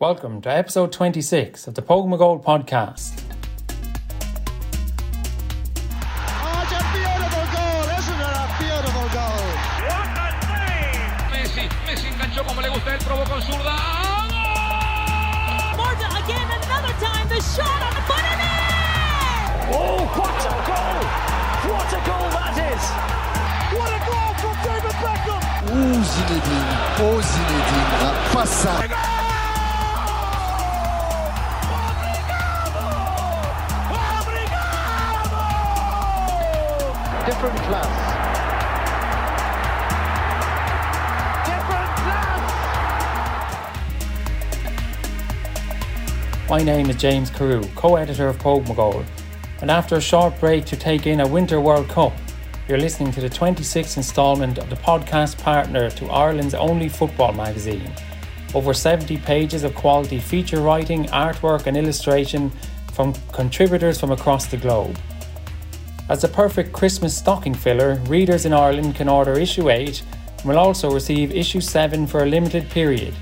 Welcome to episode 26 of the Póg Mo Goal podcast. Oh, it's a beautiful goal, isn't it? A beautiful goal. What a save! Messi, Messi enganchó como le gusta, él probó con zurda. Marta again, another time, the shot on the foot and in! Oh, what a goal! What a goal that is! What a goal from David Beckham. Oh Zinedine, oh Zinedine, passa. Different class. Different class! My name is James Carew, co editor of Póg Mo Goal, and after a short break to take in a Winter World Cup, you're listening to the 26th instalment of the podcast partner to Ireland's only football magazine. Over 70 pages of quality feature writing, artwork, and illustration from contributors from across the globe. As a perfect Christmas stocking filler, readers in Ireland can order issue 8 and will also receive issue 7 for a limited period.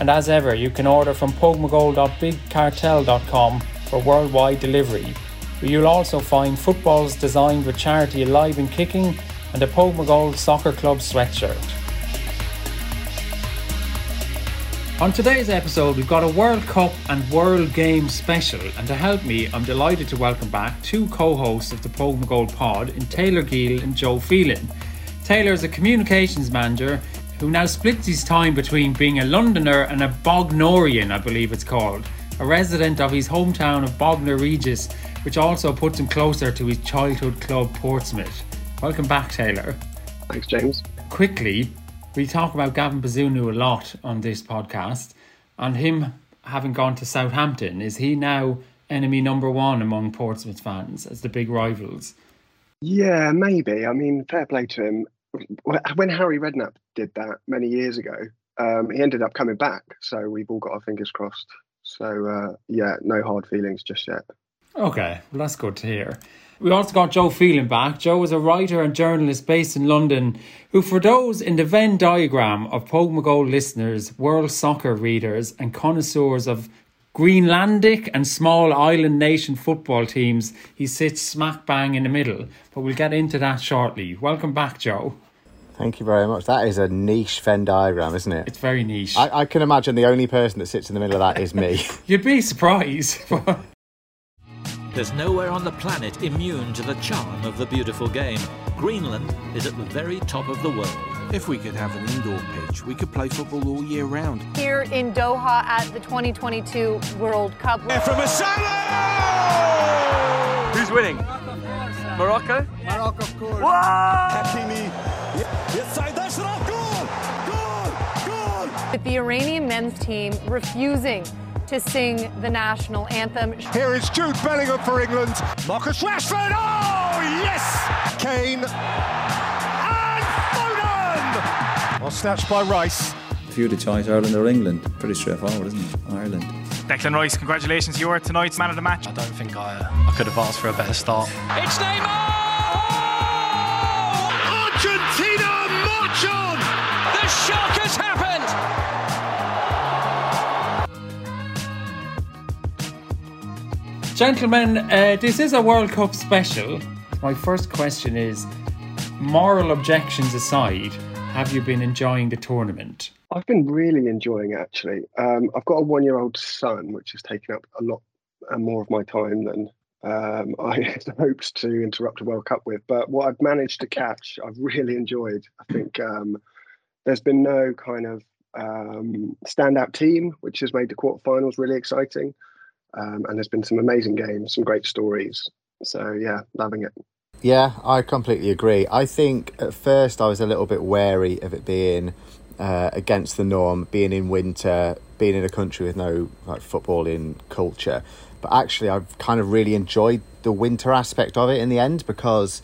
And as ever, you can order from pogmogoal.bigcartel.com for worldwide delivery, where you'll also find footballs designed with charity alive and kicking and a Póg Mo Goal Soccer Club sweatshirt. On today's episode, we've got a World Cup and World Games special, and to help me, I'm delighted to welcome back two co hosts of the Póg Mo Goal pod in Taylor Gill and Joe Phelan. Taylor is a communications manager who now splits his time between being a Londoner and a Bognorian, I believe it's called, a resident of his hometown of Bognor Regis, which also puts him closer to his childhood club Portsmouth. Welcome back, Taylor. Thanks, James. Quickly, we talk about Gavin Bazunu a lot on this podcast, and him having gone to Southampton, is he now enemy number one among Portsmouth fans as the big rivals? Yeah, maybe. I mean, fair play to him. When Harry Redknapp did that many years ago, um, he ended up coming back. So we've all got our fingers crossed. So uh, yeah, no hard feelings just yet. Okay, well, that's good to hear. We also got Joe Phelan back. Joe is a writer and journalist based in London who, for those in the Venn diagram of Póg Mo Goal listeners, world soccer readers, and connoisseurs of Greenlandic and small island nation football teams, he sits smack bang in the middle. But we'll get into that shortly. Welcome back, Joe. Thank you very much. That is a niche Venn diagram, isn't it? It's very niche. I, I can imagine the only person that sits in the middle of that is me. You'd be surprised. There's nowhere on the planet immune to the charm of the beautiful game. Greenland is at the very top of the world. If we could have an indoor pitch, we could play football all year round. Here in Doha at the 2022 World Cup. And from a Who's winning? Morocco? Morocco, of course. Hakimi. Inside Achraf. Goal! Goal! Goal! With the Iranian men's team refusing to sing the national anthem. Here is Jude Bellingham for England. Marcus Rashford. Oh, yes! Kane. And Foden! Well, snatched by Rice. If you had a choice, Ireland or England, pretty straightforward, isn't it? Ireland. Declan Rice, congratulations, you are tonight's man of the match. I don't think I, uh, I could have asked for a better start. It's Neymar! Argentina march on! The shock has Gentlemen, uh, this is a World Cup special. My first question is moral objections aside, have you been enjoying the tournament? I've been really enjoying it actually. Um, I've got a one-year-old son, which has taken up a lot uh, more of my time than um, I had hoped to interrupt a World Cup with. But what I've managed to catch, I've really enjoyed. I think um, there's been no kind of um, standout team, which has made the quarterfinals really exciting. Um, and there's been some amazing games, some great stories. So yeah, loving it. Yeah, I completely agree. I think at first I was a little bit wary of it being uh, against the norm, being in winter, being in a country with no like footballing culture. But actually, I've kind of really enjoyed the winter aspect of it in the end because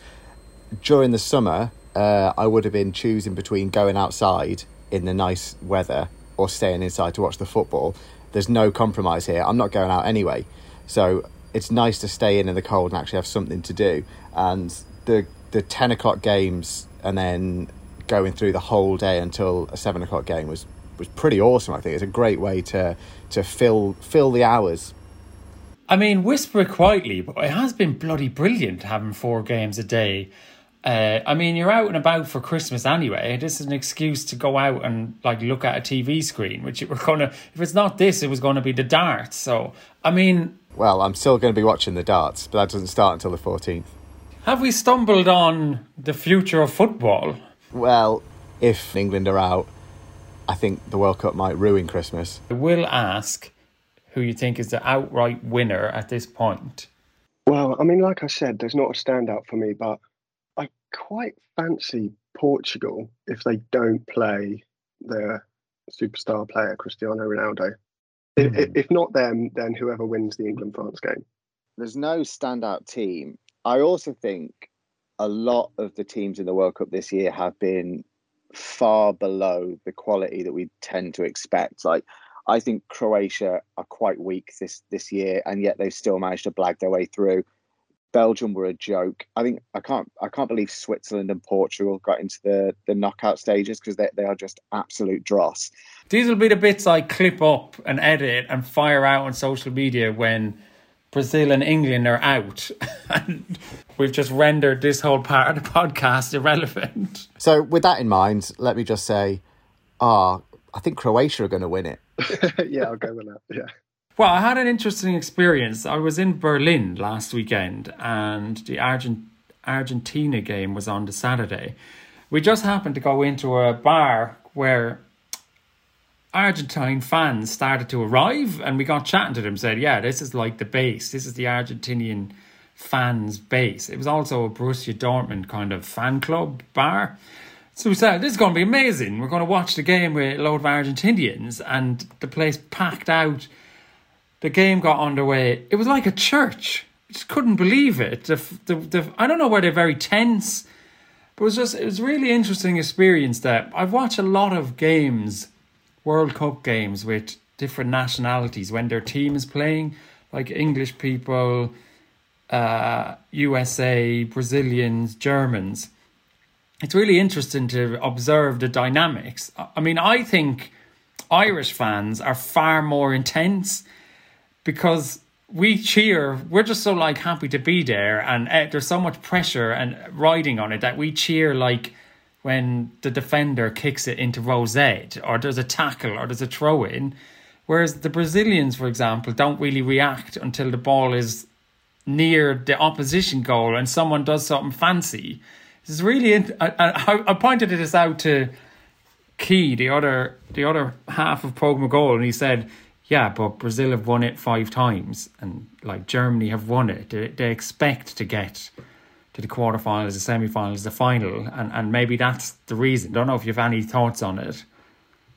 during the summer, uh, I would have been choosing between going outside in the nice weather or staying inside to watch the football. There's no compromise here. I'm not going out anyway. So it's nice to stay in in the cold and actually have something to do. And the the ten o'clock games and then going through the whole day until a seven o'clock game was was pretty awesome. I think it's a great way to to fill fill the hours. I mean, whisper it quietly, but it has been bloody brilliant having four games a day. Uh, I mean, you're out and about for Christmas anyway. This is an excuse to go out and like look at a TV screen, which we're gonna. If it's not this, it was going to be the darts. So, I mean, well, I'm still going to be watching the darts, but that doesn't start until the 14th. Have we stumbled on the future of football? Well, if England are out, I think the World Cup might ruin Christmas. I will ask who you think is the outright winner at this point. Well, I mean, like I said, there's not a standout for me, but I quite fancy Portugal if they don't play their superstar player, Cristiano Ronaldo. Mm. If, if not them, then whoever wins the England France game. There's no standout team. I also think a lot of the teams in the World Cup this year have been far below the quality that we tend to expect. Like I think Croatia are quite weak this this year, and yet they've still managed to blag their way through. Belgium were a joke. I think I can't I can't believe Switzerland and Portugal got into the the knockout stages because they they are just absolute dross. These will be the bits I clip up and edit and fire out on social media when Brazil and England are out. and we've just rendered this whole part of the podcast irrelevant. So with that in mind, let me just say, ah, oh, I think Croatia are going to win it. yeah, I'll go with that. Yeah. Well, I had an interesting experience. I was in Berlin last weekend and the Argent- Argentina game was on the Saturday. We just happened to go into a bar where Argentine fans started to arrive and we got chatting to them, said, Yeah, this is like the base. This is the Argentinian fans' base. It was also a Borussia Dortmund kind of fan club bar. So we said, this is going to be amazing. We're going to watch the game with a load of Argentinians, and the place packed out. The game got underway. It was like a church. I just couldn't believe it. The, the, the, I don't know where they're very tense, but it was just, it was really interesting experience that I've watched a lot of games, World Cup games with different nationalities when their team is playing, like English people, uh, USA, Brazilians, Germans it's really interesting to observe the dynamics. I mean, I think Irish fans are far more intense because we cheer. We're just so like happy to be there, and uh, there's so much pressure and riding on it that we cheer like when the defender kicks it into row Z, or there's a tackle, or there's a throw in. Whereas the Brazilians, for example, don't really react until the ball is near the opposition goal and someone does something fancy this is really. I, I, I pointed this out to Key, the other the other half of Pogue goal and he said, "Yeah, but Brazil have won it five times, and like Germany have won it. They, they expect to get." to the quarterfinals, the semi-finals, the final, and, and maybe that's the reason. Don't know if you have any thoughts on it.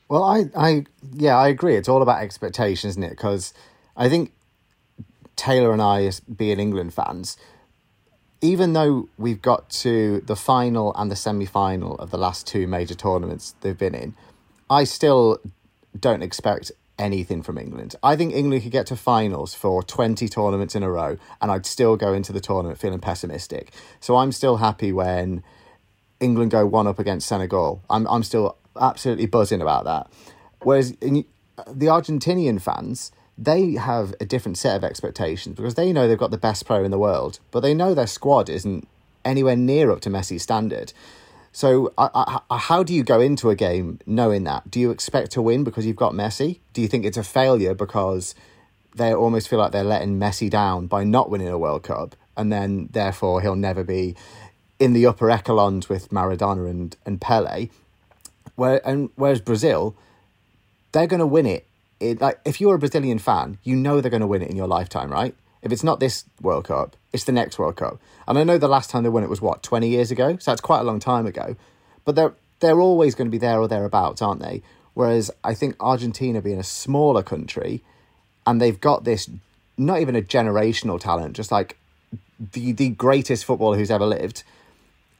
Well, I, I, yeah, I agree. It's all about expectations, isn't it? Because I think Taylor and I, being England fans, even though we've got to the final and the semi final of the last two major tournaments they've been in, I still don't expect anything from England. I think England could get to finals for 20 tournaments in a row, and I'd still go into the tournament feeling pessimistic. So I'm still happy when England go one up against Senegal. I'm, I'm still absolutely buzzing about that. Whereas in, uh, the Argentinian fans, they have a different set of expectations because they know they've got the best player in the world, but they know their squad isn't anywhere near up to Messi's standard. So, I, how do you go into a game knowing that? Do you expect to win because you've got Messi? Do you think it's a failure because they almost feel like they're letting Messi down by not winning a World Cup, and then therefore he'll never be in the upper echelons with Maradona and, and Pele? Where and whereas Brazil, they're going to win it it, like if you're a Brazilian fan, you know they're going to win it in your lifetime, right? If it's not this World Cup, it's the next World Cup. And I know the last time they won it was what twenty years ago, so that's quite a long time ago. But they're they're always going to be there or thereabouts, aren't they? Whereas I think Argentina being a smaller country, and they've got this not even a generational talent, just like the the greatest footballer who's ever lived,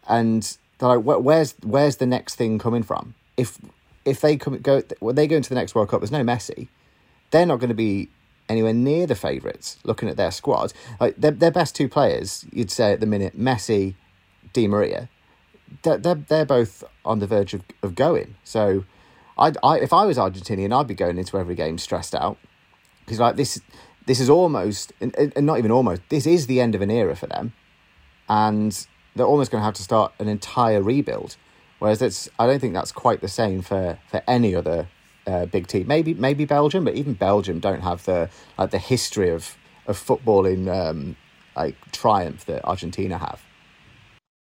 and they're like, where's where's the next thing coming from? If if they come go when they go into the next World Cup, there's no Messi. They're not going to be anywhere near the favourites. Looking at their squad, like their their best two players, you'd say at the minute, Messi, Di Maria. They're they're, they're both on the verge of, of going. So, I, I if I was Argentinian, I'd be going into every game stressed out because like this this is almost and, and not even almost this is the end of an era for them, and they're almost going to have to start an entire rebuild. Whereas it's I don't think that's quite the same for for any other uh, big team. Maybe maybe Belgium, but even Belgium don't have the like the history of of football in um, like triumph that Argentina have.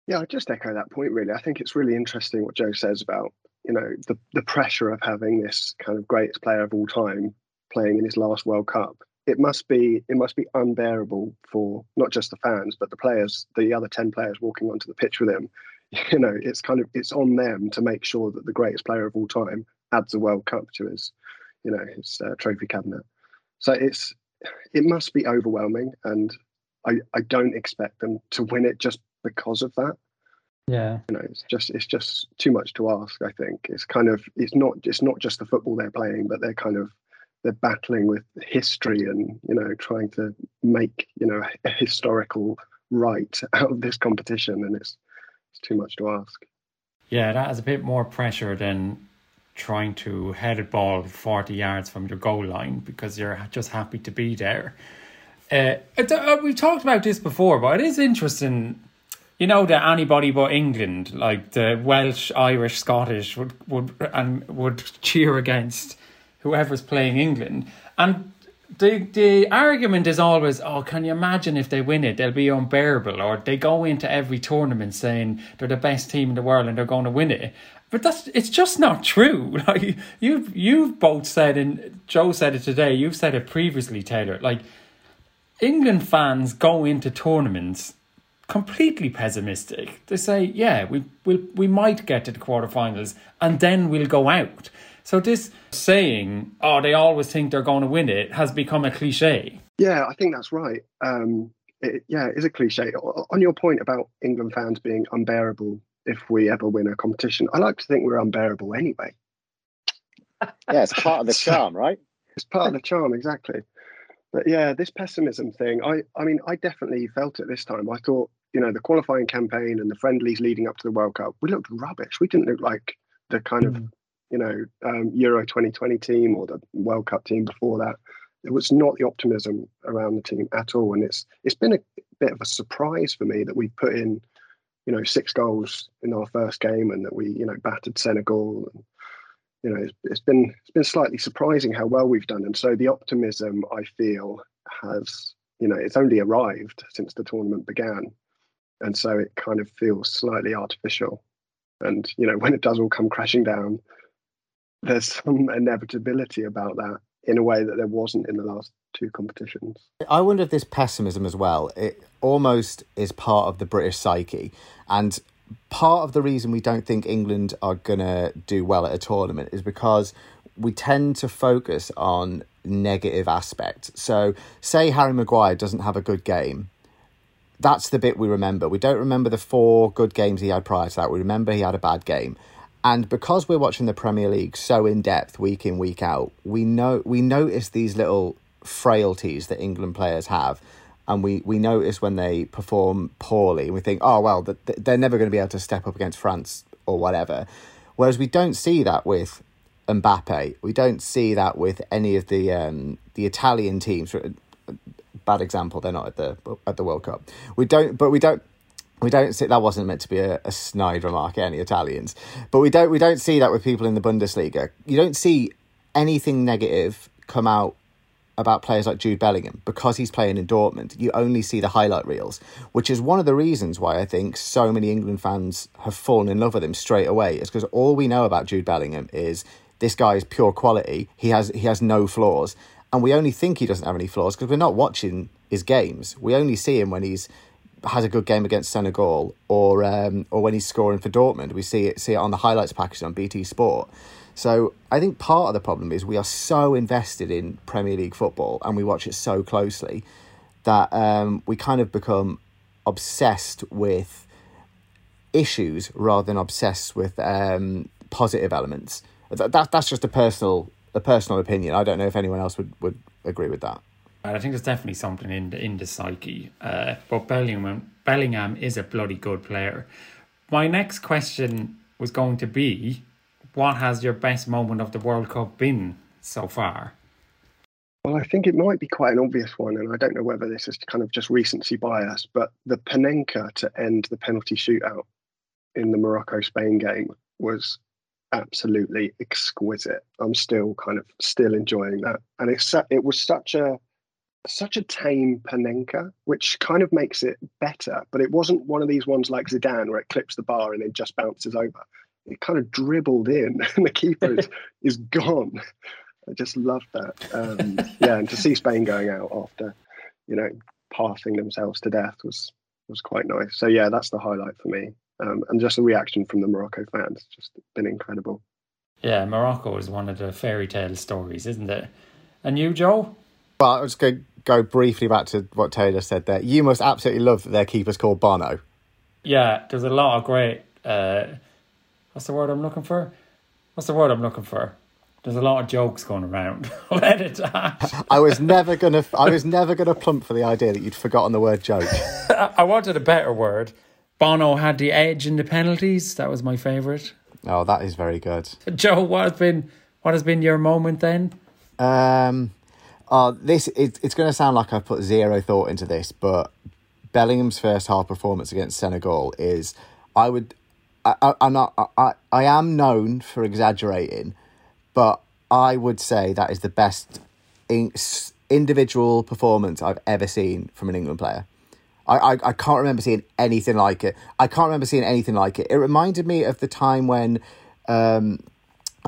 Yeah, I just echo that point. Really, I think it's really interesting what Joe says about you know the the pressure of having this kind of greatest player of all time playing in his last World Cup. It must be it must be unbearable for not just the fans but the players, the other ten players walking onto the pitch with him. You know, it's kind of it's on them to make sure that the greatest player of all time adds a World Cup to his, you know, his uh, trophy cabinet. So it's it must be overwhelming, and I I don't expect them to win it just because of that. Yeah, you know, it's just it's just too much to ask. I think it's kind of it's not it's not just the football they're playing, but they're kind of they're battling with history and you know trying to make you know a historical right out of this competition, and it's it's too much to ask. Yeah, that is a bit more pressure than trying to head a ball 40 yards from your goal line because you're just happy to be there. Uh, uh, we've talked about this before, but it is interesting. You know that anybody but England, like the Welsh, Irish, Scottish, would would and would cheer against whoever's playing England. And the the argument is always, oh, can you imagine if they win it? They'll be unbearable, or they go into every tournament saying they're the best team in the world and they're going to win it. But that's it's just not true. Like you you've both said, and Joe said it today. You've said it previously, Taylor. Like England fans go into tournaments completely pessimistic. They say, "Yeah, we will we might get to the quarterfinals, and then we'll go out." So this saying, "Oh, they always think they're going to win it," has become a cliche. Yeah, I think that's right. Um, it, yeah, it is a cliche. On your point about England fans being unbearable if we ever win a competition. I like to think we're unbearable anyway. yeah, it's part of the charm, right? It's part of the charm, exactly. But yeah, this pessimism thing, I, I mean, I definitely felt it this time. I thought, you know, the qualifying campaign and the friendlies leading up to the World Cup, we looked rubbish. We didn't look like the kind of, you know, um, Euro 2020 team or the World Cup team before that. It was not the optimism around the team at all, and it's it's been a bit of a surprise for me that we put in you know, six goals in our first game, and that we, you know, battered Senegal. And, you know, it's, it's been it's been slightly surprising how well we've done, and so the optimism I feel has, you know, it's only arrived since the tournament began, and so it kind of feels slightly artificial. And you know, when it does all come crashing down, there's some inevitability about that in a way that there wasn't in the last two competitions. I wonder if this pessimism as well, it almost is part of the British psyche. And part of the reason we don't think England are going to do well at a tournament is because we tend to focus on negative aspects. So, say Harry Maguire doesn't have a good game. That's the bit we remember. We don't remember the four good games he had prior to that. We remember he had a bad game. And because we're watching the Premier League so in depth week in week out, we know we notice these little frailties that England players have, and we we notice when they perform poorly, and we think, oh well, they're never going to be able to step up against France or whatever. Whereas we don't see that with Mbappe. We don't see that with any of the um, the Italian teams. Bad example, they're not at the at the World Cup. We don't, but we don't we don't see that wasn't meant to be a, a snide remark any Italians, but we don't we don't see that with people in the Bundesliga. You don't see anything negative come out about players like Jude Bellingham because he's playing in Dortmund. You only see the highlight reels, which is one of the reasons why I think so many England fans have fallen in love with him straight away. Is because all we know about Jude Bellingham is this guy is pure quality. He has he has no flaws, and we only think he doesn't have any flaws because we're not watching his games. We only see him when he's has a good game against Senegal or um, or when he's scoring for Dortmund. We see it see it on the highlights package on BT Sport. So I think part of the problem is we are so invested in Premier League football and we watch it so closely that um, we kind of become obsessed with issues rather than obsessed with um, positive elements. That, that that's just a personal a personal opinion. I don't know if anyone else would, would agree with that. I think there's definitely something in the in the psyche. Uh, but Bellingham Bellingham is a bloody good player. My next question was going to be, what has your best moment of the World Cup been so far? Well, I think it might be quite an obvious one, and I don't know whether this is kind of just recency bias, but the Panenka to end the penalty shootout in the Morocco Spain game was absolutely exquisite. I'm still kind of still enjoying that, and it's it was such a such a tame Panenka, which kind of makes it better. But it wasn't one of these ones like Zidane where it clips the bar and then just bounces over. It kind of dribbled in, and the keeper is, is gone. I just love that. Um, yeah, and to see Spain going out after, you know, passing themselves to death was was quite nice. So yeah, that's the highlight for me. Um, and just the reaction from the Morocco fans, just been incredible. Yeah, Morocco is one of the fairy tale stories, isn't it? And you, Joe? Well, I was going to go briefly back to what Taylor said there. You must absolutely love that their keeper's called Bono. Yeah, there's a lot of great. Uh, what's the word I'm looking for? What's the word I'm looking for? There's a lot of jokes going around. Let it I was never gonna. I was never gonna plump for the idea that you'd forgotten the word joke. I wanted a better word. Bono had the edge in the penalties. That was my favourite. Oh, that is very good. Joe, what has been what has been your moment then? Um, oh, this it, it's going to sound like I put zero thought into this, but Bellingham's first half performance against Senegal is. I would. I, I'm not. I, I am known for exaggerating, but I would say that is the best in, individual performance I've ever seen from an England player. I, I, I can't remember seeing anything like it. I can't remember seeing anything like it. It reminded me of the time when um,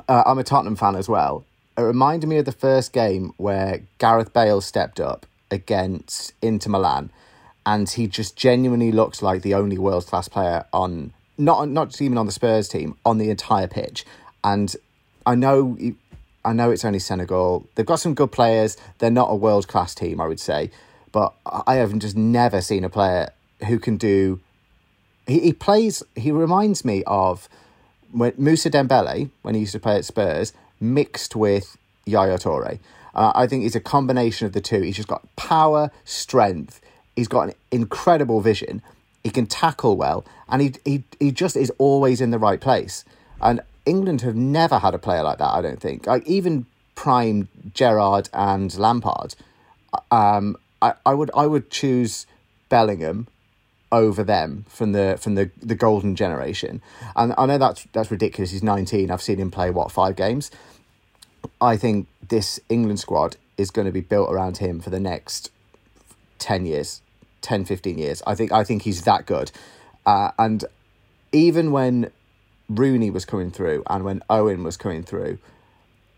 uh, I'm a Tottenham fan as well. It reminded me of the first game where Gareth Bale stepped up against Inter Milan, and he just genuinely looks like the only world class player on not not just even on the Spurs team on the entire pitch. And I know I know it's only Senegal. They've got some good players. They're not a world class team, I would say, but I have just never seen a player who can do. He, he plays. He reminds me of when Moussa Dembele when he used to play at Spurs mixed with Yaya Toure. Uh, I think he's a combination of the two. He's just got power, strength. He's got an incredible vision. He can tackle well, and he he he just is always in the right place. And England have never had a player like that. I don't think. Like even prime Gerrard and Lampard, um, I, I would I would choose Bellingham over them from the from the, the golden generation. And I know that's that's ridiculous. He's nineteen. I've seen him play what five games. I think this England squad is going to be built around him for the next 10 years 10 15 years i think i think he's that good uh, and even when Rooney was coming through and when Owen was coming through,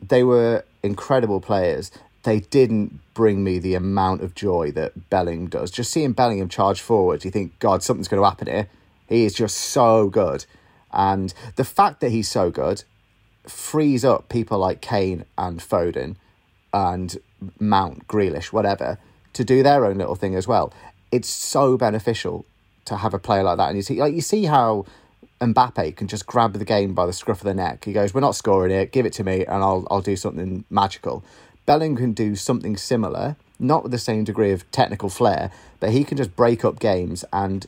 they were incredible players. They didn't bring me the amount of joy that Bellingham does. Just seeing Bellingham charge forward, you think, God, something's going to happen here. He is just so good. And the fact that he's so good frees up people like Kane and Foden and Mount, Grealish, whatever, to do their own little thing as well. It's so beneficial to have a player like that. And you see, like you see how Mbappe can just grab the game by the scruff of the neck. He goes, "We're not scoring it. Give it to me, and I'll I'll do something magical." Bellingham can do something similar, not with the same degree of technical flair, but he can just break up games and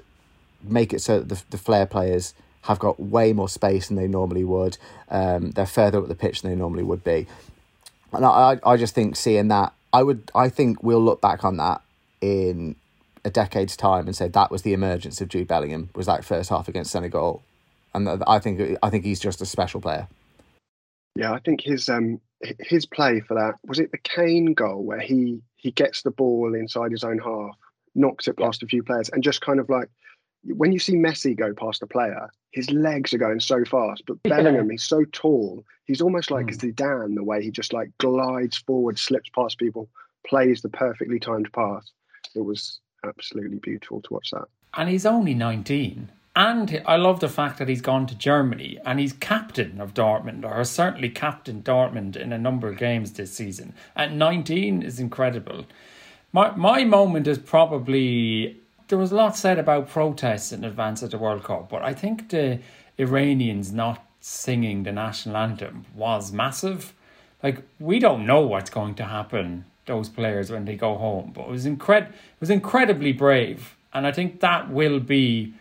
make it so that the, the flair players have got way more space than they normally would. Um, they're further up the pitch than they normally would be, and I I just think seeing that, I would I think we'll look back on that in a decade's time and say that was the emergence of Jude Bellingham was that first half against Senegal and I think I think he's just a special player. Yeah, I think his um his play for that was it the Kane goal where he he gets the ball inside his own half, knocks it past a few players, and just kind of like when you see Messi go past a player, his legs are going so fast. But Bellingham, yeah. he's so tall, he's almost like mm. Zidane the way he just like glides forward, slips past people, plays the perfectly timed pass. It was absolutely beautiful to watch that. And he's only nineteen. And I love the fact that he's gone to Germany and he's captain of Dortmund, or certainly captain Dortmund in a number of games this season. At 19 is incredible. My, my moment is probably there was a lot said about protests in advance of the World Cup, but I think the Iranians not singing the national anthem was massive. Like we don't know what's going to happen those players when they go home, but it was incred it was incredibly brave, and I think that will be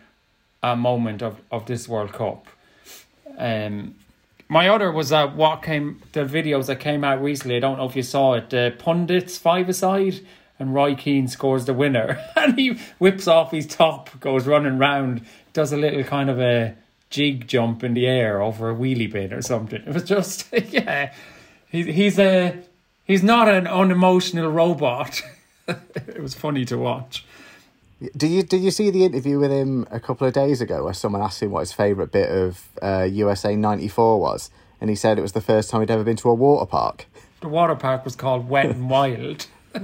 a moment of, of this World Cup. Um, My other was uh, what came the videos that came out recently. I don't know if you saw it. The pundits five aside, and Roy Keane scores the winner, and he whips off his top, goes running round, does a little kind of a jig jump in the air over a wheelie bin or something. It was just yeah, he's he's a he's not an unemotional robot. it was funny to watch. Do you did you see the interview with him a couple of days ago where someone asked him what his favourite bit of uh, USA '94 was, and he said it was the first time he'd ever been to a water park. The water park was called Wet and Wild.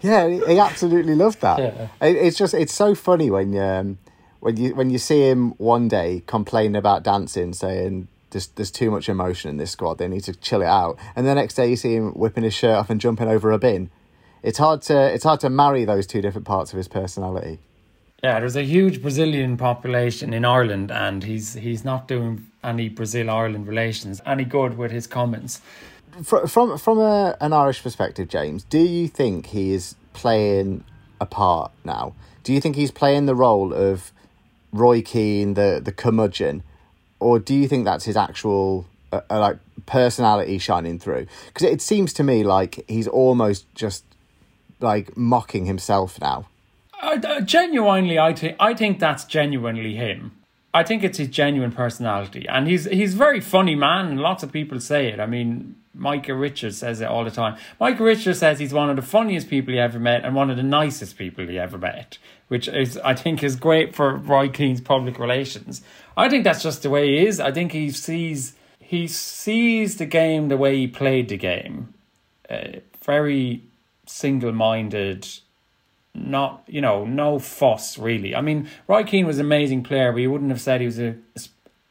yeah, he absolutely loved that. Yeah. It, it's just it's so funny when um, when you when you see him one day complaining about dancing, saying there's there's too much emotion in this squad, they need to chill it out, and the next day you see him whipping his shirt off and jumping over a bin it's hard to it's hard to marry those two different parts of his personality. Yeah, there's a huge Brazilian population in Ireland, and he's he's not doing any Brazil Ireland relations any good with his comments. From from from a, an Irish perspective, James, do you think he is playing a part now? Do you think he's playing the role of Roy Keane, the the curmudgeon, or do you think that's his actual uh, uh like personality shining through? Because it seems to me like he's almost just like mocking himself now. Uh, genuinely, I think I think that's genuinely him. I think it's his genuine personality, and he's he's a very funny man. Lots of people say it. I mean, Micah Richards says it all the time. Micah Richards says he's one of the funniest people he ever met and one of the nicest people he ever met, which is I think is great for Roy Keane's public relations. I think that's just the way he is. I think he sees he sees the game the way he played the game, uh, very single minded, not, you know, no fuss really. I mean, Roy Keane was an amazing player, but you wouldn't have said he was a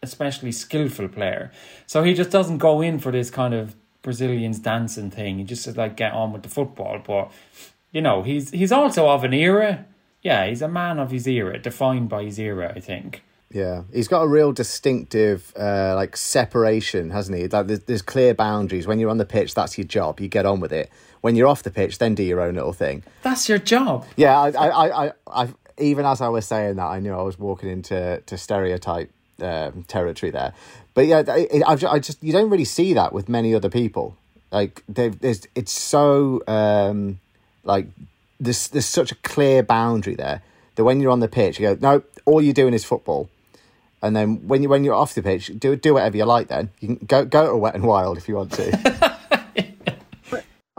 especially skillful player. So he just doesn't go in for this kind of Brazilians dancing thing. He just says like get on with the football. But you know, he's he's also of an era. Yeah, he's a man of his era, defined by his era, I think. Yeah, he's got a real distinctive uh, like separation, hasn't he? Like there's, there's clear boundaries. When you're on the pitch, that's your job. You get on with it. When you're off the pitch, then do your own little thing. That's your job. Yeah, I, I, I, I even as I was saying that, I knew I was walking into to stereotype um, territory there. But yeah, I, I just you don't really see that with many other people. Like there's, it's so um, like there's there's such a clear boundary there that when you're on the pitch, you go, no, all you're doing is football and then when you when you're off the pitch, do do whatever you like. Then you can go go to Wet and Wild if you want to.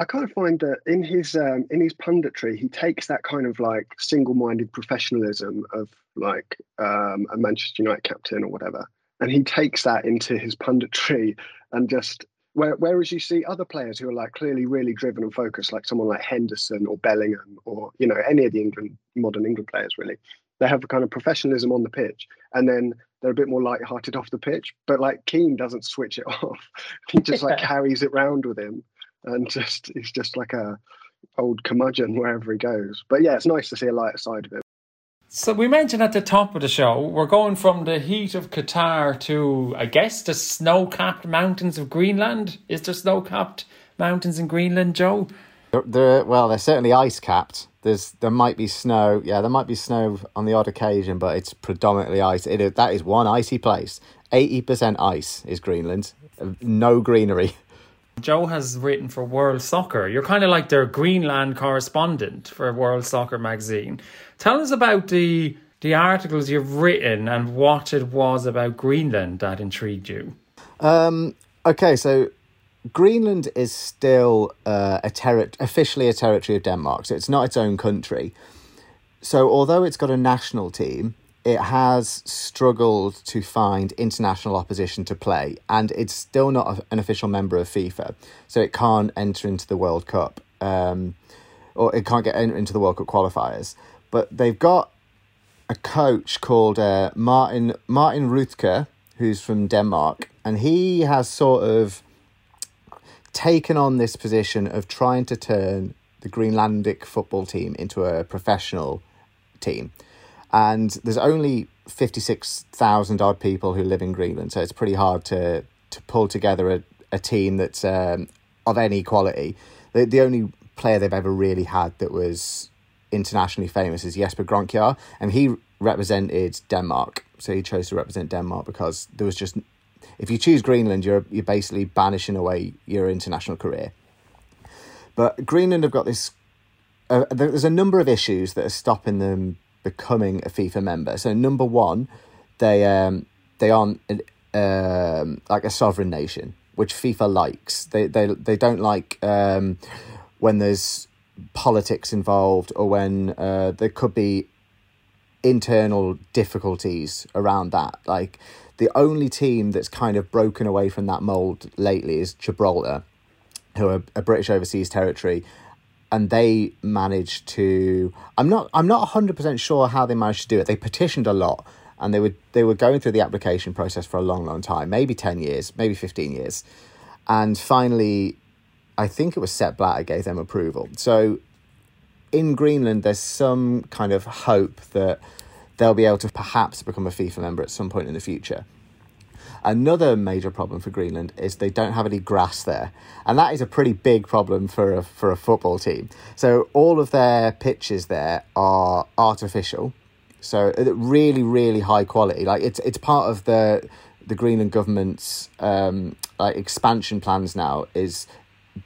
I kind of find that in his um, in his punditry, he takes that kind of like single-minded professionalism of like um, a Manchester United captain or whatever, and he takes that into his punditry and just where, whereas you see other players who are like clearly really driven and focused, like someone like Henderson or Bellingham or you know any of the England modern England players really, they have a kind of professionalism on the pitch, and then they're a bit more light-hearted off the pitch. But like Keane doesn't switch it off; he just like carries it round with him, and just he's just like a old curmudgeon wherever he goes. But yeah, it's nice to see a lighter side of him. So we mentioned at the top of the show, we're going from the heat of Qatar to, I guess, the snow-capped mountains of Greenland. Is there snow-capped mountains in Greenland, Joe? They're, well, they're certainly ice-capped. There's there might be snow. Yeah, there might be snow on the odd occasion, but it's predominantly ice. It that is one icy place. Eighty percent ice is Greenland. Uh, no greenery. Joe has written for World Soccer. You're kind of like their Greenland correspondent for World Soccer magazine. Tell us about the the articles you've written and what it was about Greenland that intrigued you. Um, okay, so Greenland is still uh, a terri- officially a territory of Denmark, so it's not its own country. So, although it's got a national team, it has struggled to find international opposition to play, and it's still not an official member of FIFA, so it can't enter into the World Cup, um, or it can't get into the World Cup qualifiers. But they've got a coach called uh, Morten Morten Rutkjær, who's from Denmark, and he has sort of taken on this position of trying to turn the Greenlandic football team into a professional team. And there's only 56,000 odd people who live in Greenland, so it's pretty hard to, to pull together a, a team that's um, of any quality. The, the only player they've ever really had that was internationally famous is Jesper Grønkjær, and he represented Denmark. So he chose to represent Denmark because there was just if you choose Greenland, you're you're basically banishing away your international career. But Greenland have got this. Uh, there's a number of issues that are stopping them becoming a FIFA member. So number one, they um, they aren't um, like a sovereign nation, which FIFA likes. They they they don't like um, when there's politics involved or when uh, there could be internal difficulties around that. Like the only team that's kind of broken away from that mold lately is Gibraltar, who are a British overseas territory, and they managed to. I'm not. I'm not hundred percent sure how they managed to do it. They petitioned a lot, and they were they were going through the application process for a long, long time, maybe ten years, maybe fifteen years, and finally, I think it was Sepp Blatter gave them approval. So in Greenland, there's some kind of hope that they'll be able to perhaps become a FIFA member at some point in the future. Another major problem for Greenland is they don't have any grass there, and that is a pretty big problem for a for a football team. So all of their pitches there are artificial, so really really high quality. Like it's it's part of the the Greenland government's um, like expansion plans now is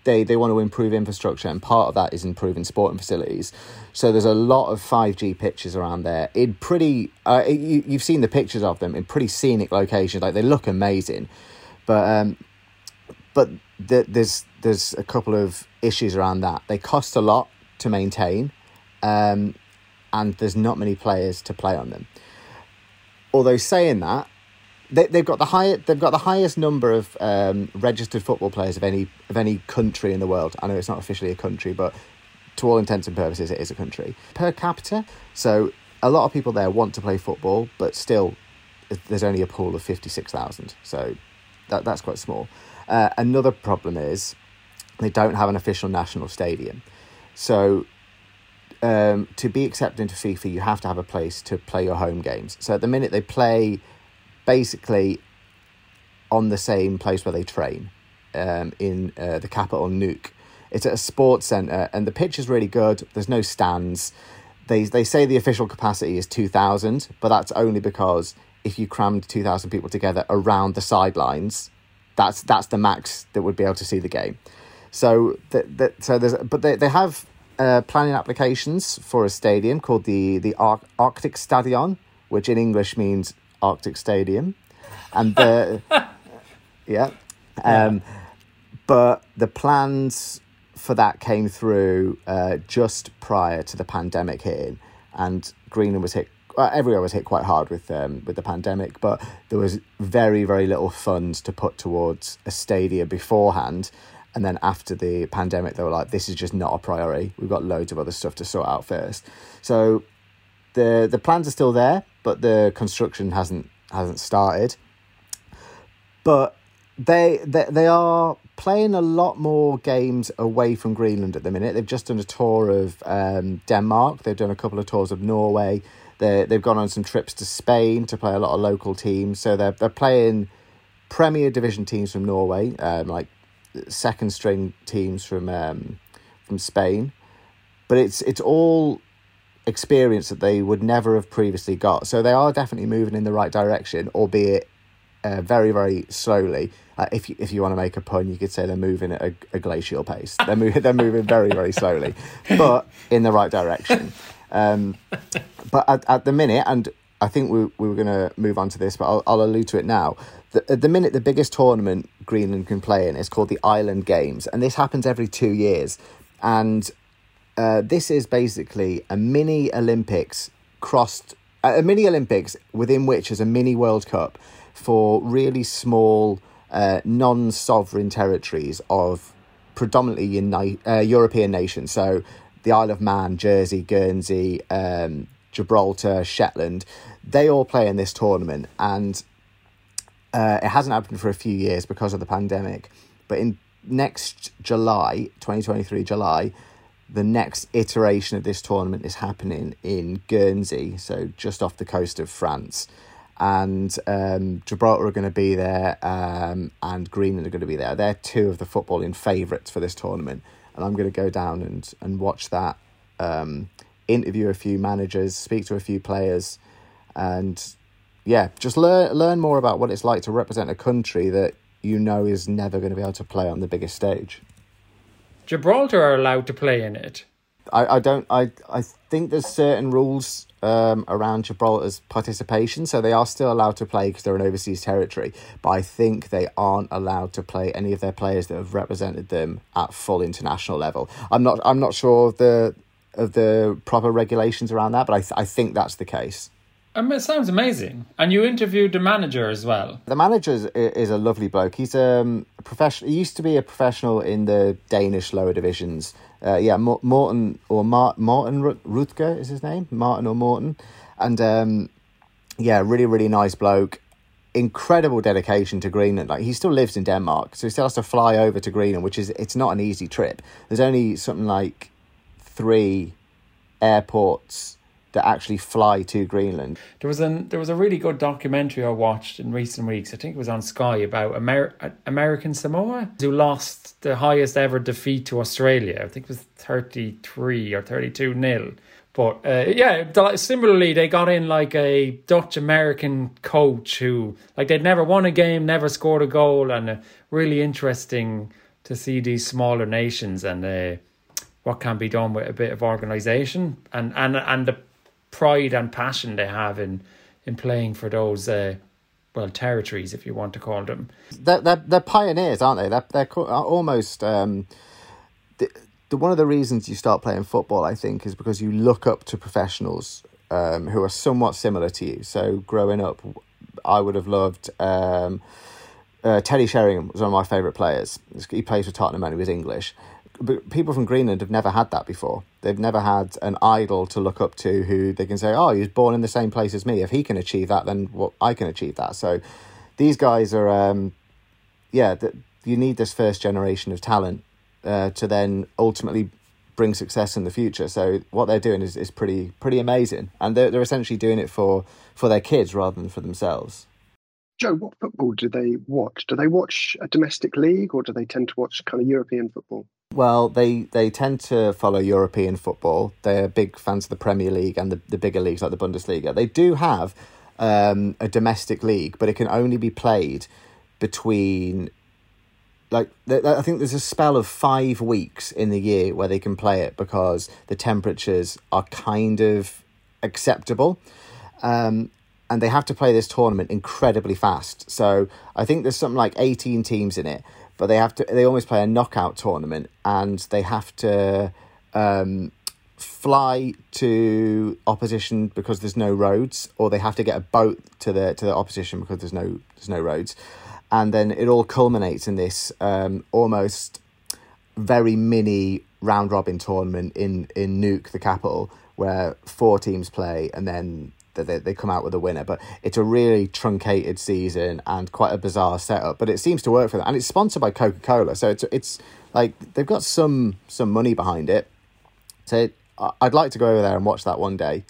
they they want to improve infrastructure, and part of that is improving sporting facilities. So there's a lot of five G pitches around there in pretty. Uh, you, you've seen the pictures of them in pretty scenic locations. Like they look amazing, but um, but the, there's there's a couple of issues around that. They cost a lot to maintain, um, and there's not many players to play on them. Although saying that, they, they've got the high, they've got the highest number of um, registered football players of any of any country in the world. I know it's not officially a country, but to all intents and purposes, it is a country per capita. So a lot of people there want to play football, but still, there's only a pool of fifty six thousand. So that that's quite small. Uh, another problem is they don't have an official national stadium. So um, to be accepted into FIFA, you have to have a place to play your home games. So at the minute they play basically on the same place where they train um, in uh, the capital Nuuk. It's at a sports centre, and the pitch is really good. There's no stands. They they say the official capacity is two thousand, but that's only because if you crammed two thousand people together around the sidelines, that's that's the max that would be able to see the game. So that that so there's but they they have uh, planning applications for a stadium called the the Ar- Arctic Stadion, which in English means Arctic Stadium, and the yeah, um, yeah. but the plans for that came through uh, just prior to the pandemic hitting, and Greenland was hit. Well, everywhere was hit quite hard with um, with the pandemic, but there was very very little funds to put towards a stadium beforehand, and then after the pandemic, they were like, "This is just not a priority. We've got loads of other stuff to sort out first. So the the plans are still there, but the construction hasn't hasn't started. But they they they are playing a lot more games away from Greenland at the minute. They've just done a tour of um, Denmark. They've done a couple of tours of Norway. They they've gone on some trips to Spain to play a lot of local teams. So they're they're playing Premier Division teams from Norway, um, like second string teams from um, from Spain. But it's it's all experience that they would never have previously got. So they are definitely moving in the right direction, albeit uh, very, very slowly. Uh, if you, if you want to make a pun, you could say they're moving at a, a glacial pace. They're moving they're moving very, very slowly, but in the right direction. Um, but at, at the minute, and I think we, we were going to move on to this, but I'll, I'll allude to it now. The, at the minute, the biggest tournament Greenland can play in is called the Island Games, and this happens every two years. And uh, this is basically a mini Olympics crossed, uh, a mini Olympics within which is a mini World Cup for really small, uh, non sovereign territories of predominantly uni- uh, European nations. So the Isle of Man, Jersey, Guernsey, um, Gibraltar, Shetland, they all play in this tournament. And uh, it hasn't happened for a few years because of the pandemic. But in next July, 2023 July, the next iteration of this tournament is happening in Guernsey, so just off the coast of France. And um, Gibraltar are going to be there, um, and Greenland are going to be there. They're two of the footballing favourites for this tournament, and I'm going to go down and and watch that, um, interview a few managers, speak to a few players, and yeah, just learn learn more about what it's like to represent a country that you know is never going to be able to play on the biggest stage. Gibraltar are allowed to play in it. I, I don't I I think there's certain rules um, around Gibraltar's participation, so they are still allowed to play because they're an overseas territory. But I think they aren't allowed to play any of their players that have represented them at full international level. I'm not I'm not sure of the of the proper regulations around that, but I th- I think that's the case. I mean, it sounds amazing. And you interviewed the manager as well. The manager is, is a lovely bloke. He's um, a professional. He used to be a professional in the Danish lower divisions. Uh, yeah, Morten or Mar- Martin Rutkjær is his name. Martin or Morten, and um, yeah, really really nice bloke. Incredible dedication to Greenland. Like he still lives in Denmark, so he still has to fly over to Greenland, which is it's not an easy trip. There's only something like three airports that actually fly to Greenland. There was an there was a really good documentary I watched in recent weeks. I think it was on Sky about Amer- American Samoa who lost the highest ever defeat to Australia. I think it was thirty three or thirty two nil. But uh, yeah, similarly, they got in like a Dutch American coach who, like, they'd never won a game, never scored a goal, and uh, really interesting to see these smaller nations and uh, what can be done with a bit of organisation and and and the pride and passion they have in in playing for those uh, well territories, if you want to call them. They're they're, they're pioneers, aren't they? They're they're almost. Um, the, the, one of the reasons you start playing football, I think, is because you look up to professionals um, who are somewhat similar to you. So growing up, I would have loved. Um, uh, Teddy Sheringham was one of my favourite players. He plays for Tottenham and he was English but people from Greenland have never had that before. They've never had an idol to look up to who they can say, "Oh, he was born in the same place as me. If he can achieve that, then what I can achieve that." So, these guys are, um, yeah, that you need this first generation of talent uh, to then ultimately bring success in the future. So, what they're doing is, is pretty pretty amazing, and they're they're essentially doing it for for their kids rather than for themselves. Joe, what football do they watch? Do they watch a domestic league or do they tend to watch kind of European football? Well, they, they tend to follow European football. They're big fans of the Premier League and the, the bigger leagues like the Bundesliga. They do have um, a domestic league, but it can only be played between like I think there's a spell of five weeks in the year where they can play it because the temperatures are kind of acceptable. Um, and they have to play this tournament incredibly fast. So I think there's something like 18 teams in it, but they have to they almost play a knockout tournament and they have to um, fly to opposition because there's no roads or they have to get a boat to the to the opposition because there's no there's no roads and then it all culminates in this um, almost very mini round robin tournament in in Nuuk the capital where four teams play and then they, they come out with a winner. But it's a really truncated season and quite a bizarre setup. But it seems to work for them, and it's sponsored by Coca Cola, so it's it's like they've got some some money behind it. So I'd like to go over there and watch that one day,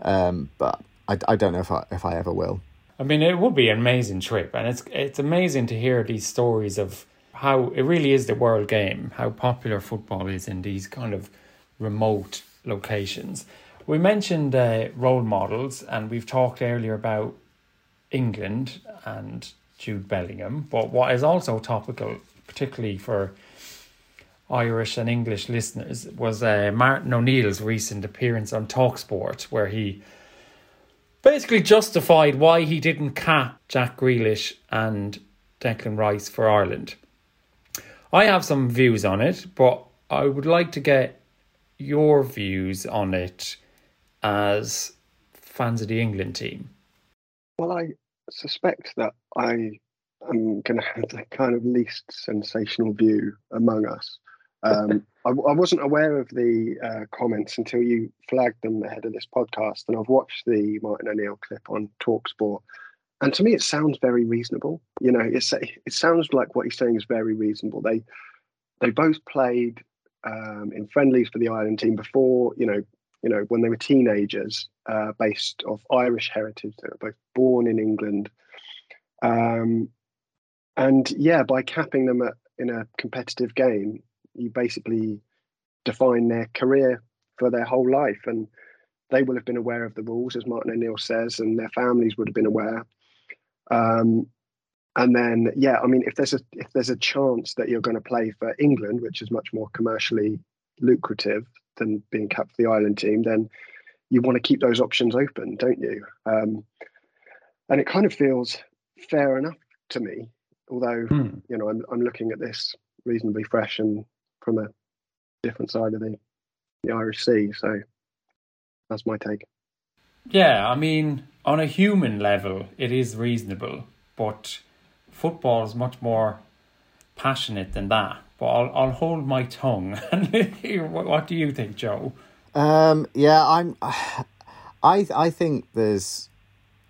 um, but I, I don't know if I if I ever will. I mean, it would be an amazing trip, and it's it's amazing to hear these stories of how it really is the world game, how popular football is in these kind of remote locations. We mentioned uh, role models, and we've talked earlier about England and Jude Bellingham. But what is also topical, particularly for Irish and English listeners, was uh, Martin O'Neill's recent appearance on Talksport, where he basically justified why he didn't cap Jack Grealish and Declan Rice for Ireland. I have some views on it, but I would like to get your views on it as fans of the England team? Well, I suspect that I am going to have the kind of least sensational view among us. Um, I, I, wasn't aware of the uh, comments until you flagged them ahead of this podcast, and I've watched the Martin O'Neill clip on Talksport. And to me, it sounds very reasonable. You know, it's, it sounds like what he's saying is very reasonable. They they both played um, in friendlies for the Ireland team before. You know, you know, when they were teenagers, uh, based of Irish heritage. They were both born in England. Um, and yeah, by capping them at, in a competitive game, you basically define their career for their whole life. And they will have been aware of the rules, as Martin O'Neill says, and their families would have been aware. Um, and then, yeah, I mean, if there's a if there's a chance that you're going to play for England, which is much more commercially lucrative than being capped for the Ireland team, then you want to keep those options open, don't you? Um, and it kind of feels fair enough to me, although Hmm. you know I'm I'm looking at this reasonably fresh and from a different side of the the Irish Sea. So that's my take. Yeah, I mean, on a human level, it is reasonable, but football is much more passionate than that. But I'll I'll hold my tongue what, what do you think, Joe? Um, yeah, I'm. I I think there's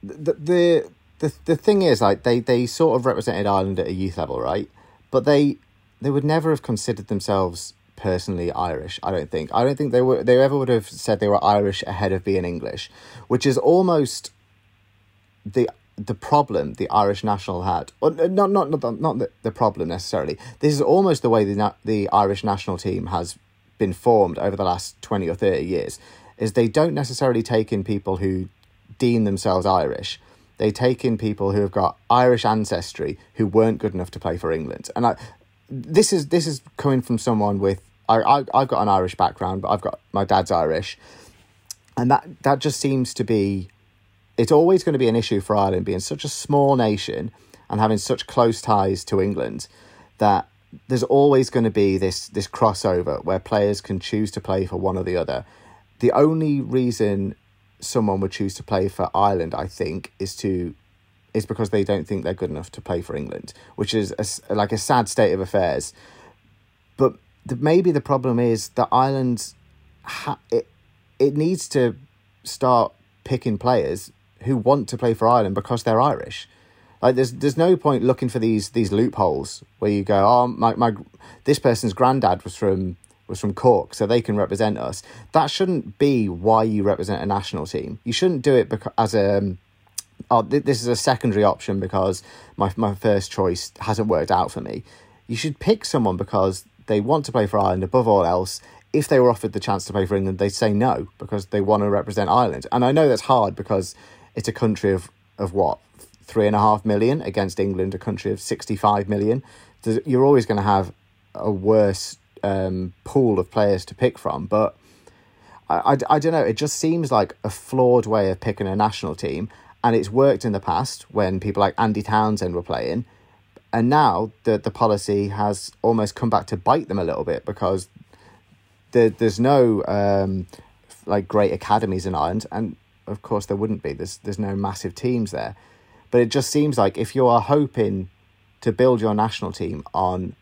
the the the the thing is like they they sort of represented Ireland at a youth level, right? But they they would never have considered themselves personally Irish. I don't think. I don't think they were they ever would have said they were Irish ahead of being English, which is almost the the problem the Irish national had, or uh, not not not the, not the, the problem necessarily. This is almost the way the the Irish national team has been formed over the last twenty or thirty years. Is they don't necessarily take in people who deem themselves Irish. They take in people who have got Irish ancestry who weren't good enough to play for England, and I, this is this is coming from someone with I, I I've got an Irish background, but I've got my dad's Irish, and that that just seems to be it's always going to be an issue for Ireland being such a small nation and having such close ties to England that there's always going to be this this crossover where players can choose to play for one or the other. The only reason someone would choose to play for Ireland, I think, is to is because they don't think they're good enough to play for England, which is a, like a sad state of affairs. But the, maybe the problem is that Ireland ha- it it needs to start picking players who want to play for Ireland because they're Irish. Like there's there's no point looking for these these loopholes where you go, oh my my this person's granddad was from was from Cork, so they can represent us. That shouldn't be why you represent a national team. You shouldn't do it because as a um, oh th- this is a secondary option because my my first choice hasn't worked out for me. You should pick someone because they want to play for Ireland above all else. If they were offered the chance to play for England, they'd say no because they want to represent Ireland. And I know that's hard because it's a country of of what three and a half million against England, a country of sixty five million. You're always going to have a worse um, pool of players to pick from, but I, I, I don't know. It just seems like a flawed way of picking a national team, and it's worked in the past when people like Andy Townsend were playing, and now the the policy has almost come back to bite them a little bit because there there's no um, like great academies in Ireland, and of course there wouldn't be. There's there's no massive teams there, but it just seems like if you are hoping to build your national team on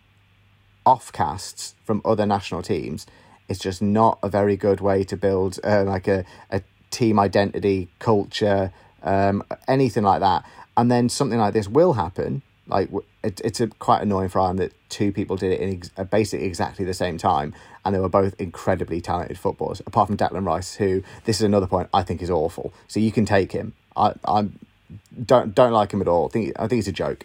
offcasts from other national teams, it's just not a very good way to build uh, like a, a team identity, culture, um, anything like that. And then something like this will happen. Like it, it's a, quite annoying for Ireland that two people did it in ex- uh, basically exactly the same time, and they were both incredibly talented footballers. Apart from Declan Rice, who this is another point I think is awful. So you can take him. I I don't don't like him at all. I think I think he's a joke.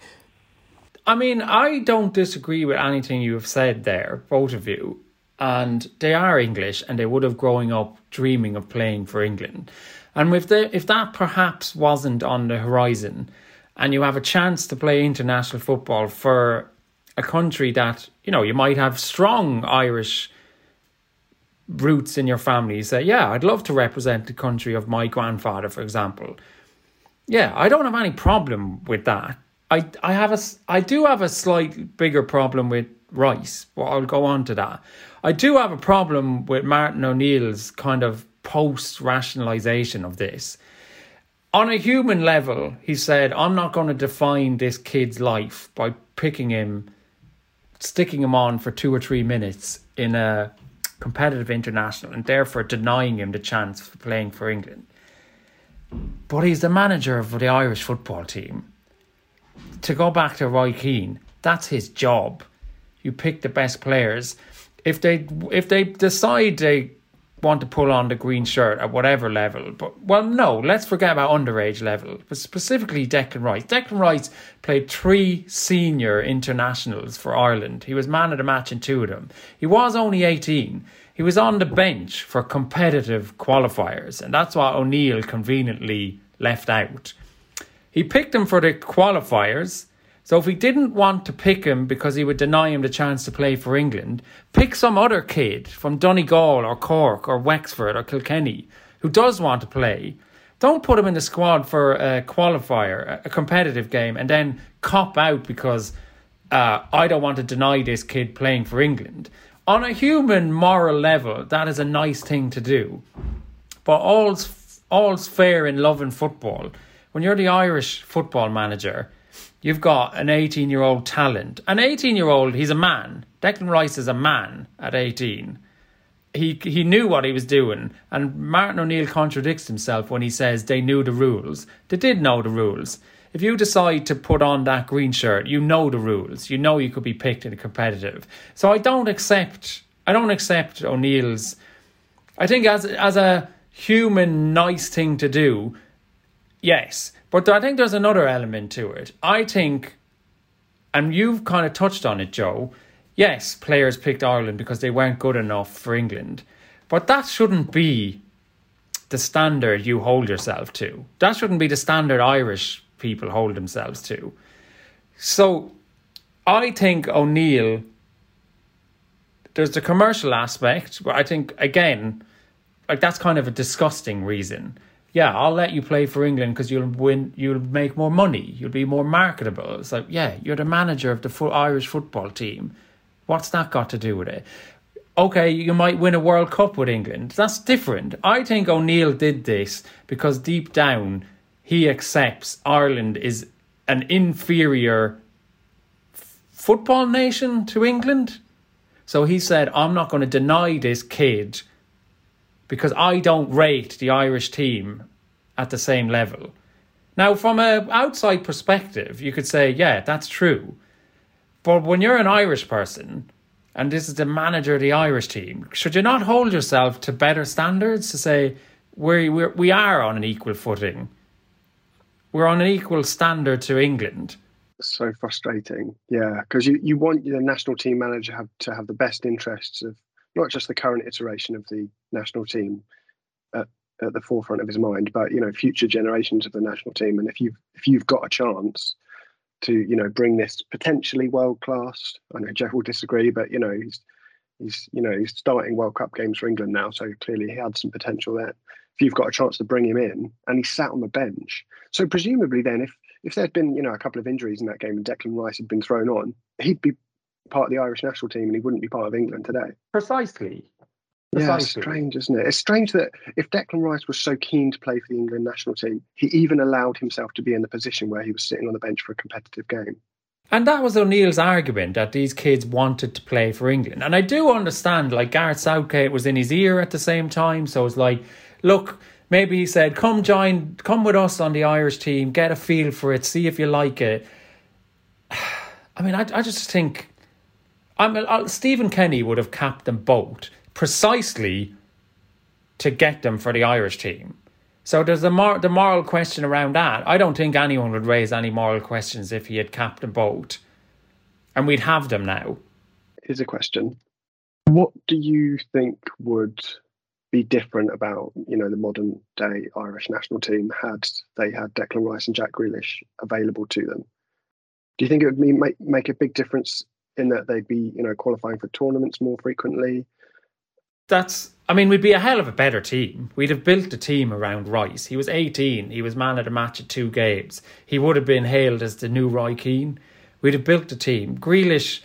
I mean, I don't disagree with anything you have said there, both of you. And they are English, and they would have growing up dreaming of playing for England. And if they, if that perhaps wasn't on the horizon, and you have a chance to play international football for a country that you know you might have strong Irish roots in your family, you say, "Yeah, I'd love to represent the country of my grandfather," for example. Yeah, I don't have any problem with that. I I have a I do have a slight bigger problem with Rice, but I'll go on to that. I do have a problem with Martin O'Neill's kind of post rationalization of this. On a human level, he said, I'm not going to define this kid's life by picking him, sticking him on for two or three minutes in a competitive international, and therefore denying him the chance for playing for England. But he's the manager of the Irish football team. To go back to Roy Keane, that's his job. You pick the best players. If they if they decide they want to pull on the green shirt at whatever level, but well, no, let's forget about underage level, but specifically Declan Rice. Declan Rice played three senior internationals for Ireland. He was man of the match in two of them. He was only eighteen. He was on the bench for competitive qualifiers, and that's what O'Neill conveniently left out. He picked him for the qualifiers. So if he didn't want to pick him because he would deny him the chance to play for England, pick some other kid from Donegal or Cork or Wexford or Kilkenny who does want to play. Don't put him in the squad for a qualifier, a competitive game, and then cop out because uh, I don't want to deny this kid playing for England. On a human moral level, that is a nice thing to do. But all's, all's fair in love and football. When you're the Irish football manager, you've got an 18 year old talent. An 18 year old, he's a man. Declan Rice is a man at 18. He, he knew what he was doing, and Martin O'Neill contradicts himself when he says they knew the rules. They did know the rules. If you decide to put on that green shirt, you know the rules. You know you could be picked in a competitive. So I don't accept I don't accept O'Neill's I think as as a human nice thing to do, yes. But I think there's another element to it. I think and you've kind of touched on it, Joe. Yes, players picked Ireland because they weren't good enough for England. But that shouldn't be the standard you hold yourself to. That shouldn't be the standard Irish people hold themselves to. So I think O'Neill, there's the commercial aspect but I think, again, like that's kind of a disgusting reason. Yeah, I'll let you play for England because you'll win, you'll make more money, you'll be more marketable. It's like, yeah, you're the manager of the full Irish football team. What's that got to do with it? Okay, you might win a World Cup with England. That's different. I think O'Neill did this because deep down he accepts Ireland is an inferior f- football nation to England. So he said, I'm not going to deny this kid because I don't rate the Irish team at the same level. Now, from an outside perspective, you could say, yeah, that's true. But when you're an Irish person, and this is the manager of the Irish team, should you not hold yourself to better standards to say, we're, we're, we are on an equal footing? We're on an equal standard to England. So frustrating, yeah, because you, you want the national team manager have, to have the best interests of not just the current iteration of the national team at, at the forefront of his mind, but you know future generations of the national team. And if you've if you've got a chance to you know bring this potentially world class, I know Jeff will disagree, but you know he's he's you know he's starting World Cup games for England now, so clearly he had some potential there. If you've got a chance to bring him in, and he sat on the bench, so presumably then if if there'd been you know a couple of injuries in that game and Declan Rice had been thrown on, he'd be part of the Irish national team and he wouldn't be part of England today. Precisely. Yeah, it's strange, isn't it? It's strange that if Declan Rice was so keen to play for the England national team, he even allowed himself to be in the position where he was sitting on the bench for a competitive game. And that was O'Neill's argument that these kids wanted to play for England. And I do understand, like Gareth Southgate was in his ear at the same time. So it's like, look, maybe he said, come join, come with us on the Irish team, get a feel for it, see if you like it. I mean, I, I just think I mean, uh, Stephen Kenny would have capped them both precisely to get them for the Irish team. So there's the, mor- the moral question around that. I don't think anyone would raise any moral questions if he had capped them both. And we'd have them now. Here's a question. What do you think would be different about, you know, the modern day Irish national team had they had Declan Rice and Jack Grealish available to them? Do you think it would make, make a big difference in that they'd be, you know, qualifying for tournaments more frequently. That's, I mean, we'd be a hell of a better team. We'd have built a team around Rice. He was 18. He was man of the match at two games. He would have been hailed as the new Roy Keane. We'd have built a team. Grealish,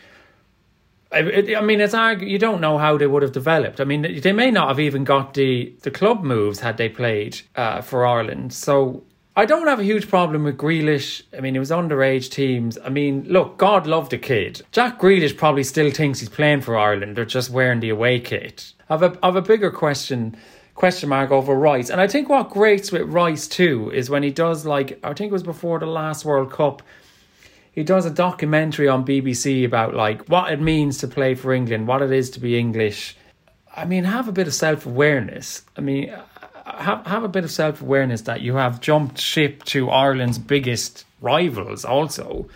I, mean, it's argu- you don't know how they would have developed. I mean, they may not have even got the, the club moves had they played uh, for Ireland. So I don't have a huge problem with Grealish. I mean, it was underage teams. I mean, look, God loved the kid. Jack Grealish probably still thinks he's playing for Ireland. They're just wearing the away kit. I've a, I've a bigger question question mark over Rice. And I think what grates with Rice too is when he does like I think it was before the last World Cup. He does a documentary on BBC about like what it means to play for England, what it is to be English. I mean, have a bit of self awareness. I mean, have have a bit of self awareness that you have jumped ship to Ireland's biggest rivals also.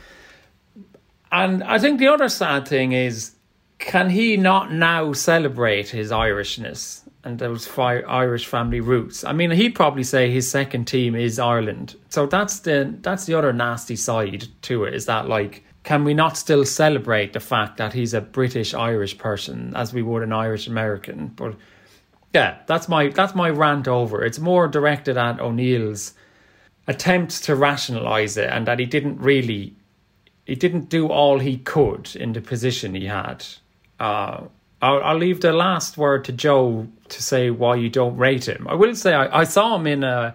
And I think the other sad thing is can he not now celebrate his Irishness and those Irish family roots? I mean, he'd probably say his second team is Ireland. So that's the that's the other nasty side to it. Is that like, can we not still celebrate the fact that he's a British Irish person as we would an Irish American? But yeah, that's my that's my rant over. It's more directed at O'Neill's attempts to rationalise it and that he didn't really he didn't do all he could in the position he had. Uh, I'll, I'll leave the last word to Joe to say why you don't rate him. I will say I, I saw him in a,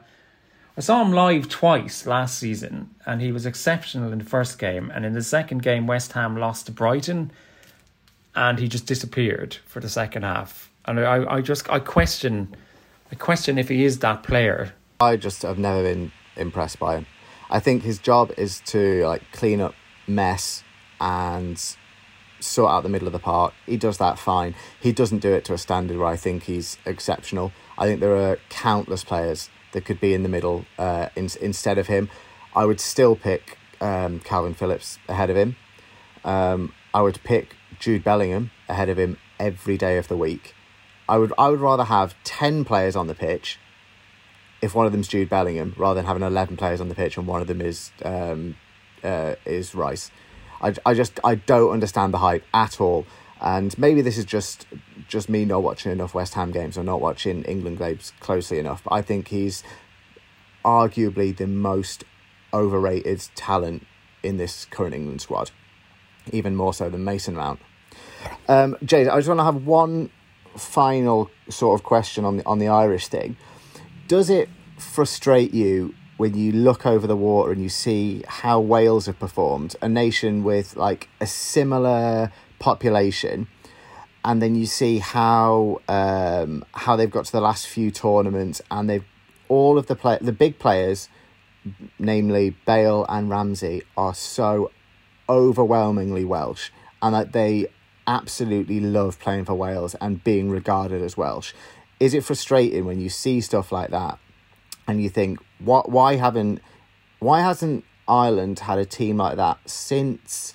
I saw him live twice last season, and he was exceptional in the first game. And in the second game, West Ham lost to Brighton, and he just disappeared for the second half. And I, I just I question, I question if he is that player. I just have never been impressed by him. I think his job is to like clean up mess and sort out the middle of the park. He does that fine. He doesn't do it to a standard where I think he's exceptional. I think there are countless players that could be in the middle uh, in, instead of him. I would still pick um, Kalvin Phillips ahead of him. Um, I would pick Jude Bellingham ahead of him every day of the week. I would I would rather have ten players on the pitch if one of them's Jude Bellingham rather than having eleven players on the pitch and one of them is um, uh, is Rice. I, I just I don't understand the hype at all. And maybe this is just just me not watching enough West Ham games or not watching England games closely enough. But I think he's arguably the most overrated talent in this current England squad, even more so than Mason Mount. Um, Jade, I just want to have one final sort of question on the on the Irish thing. Does it frustrate you when you look over the water and you see how Wales have performed, a nation with like a similar population, and then you see how um, how they've got to the last few tournaments and they've all of the play the big players, namely Bale and Ramsey, are so overwhelmingly Welsh, and that they absolutely love playing for Wales and being regarded as Welsh. Is it frustrating when you see stuff like that and you think, what? Why haven't? Why hasn't Ireland had a team like that since?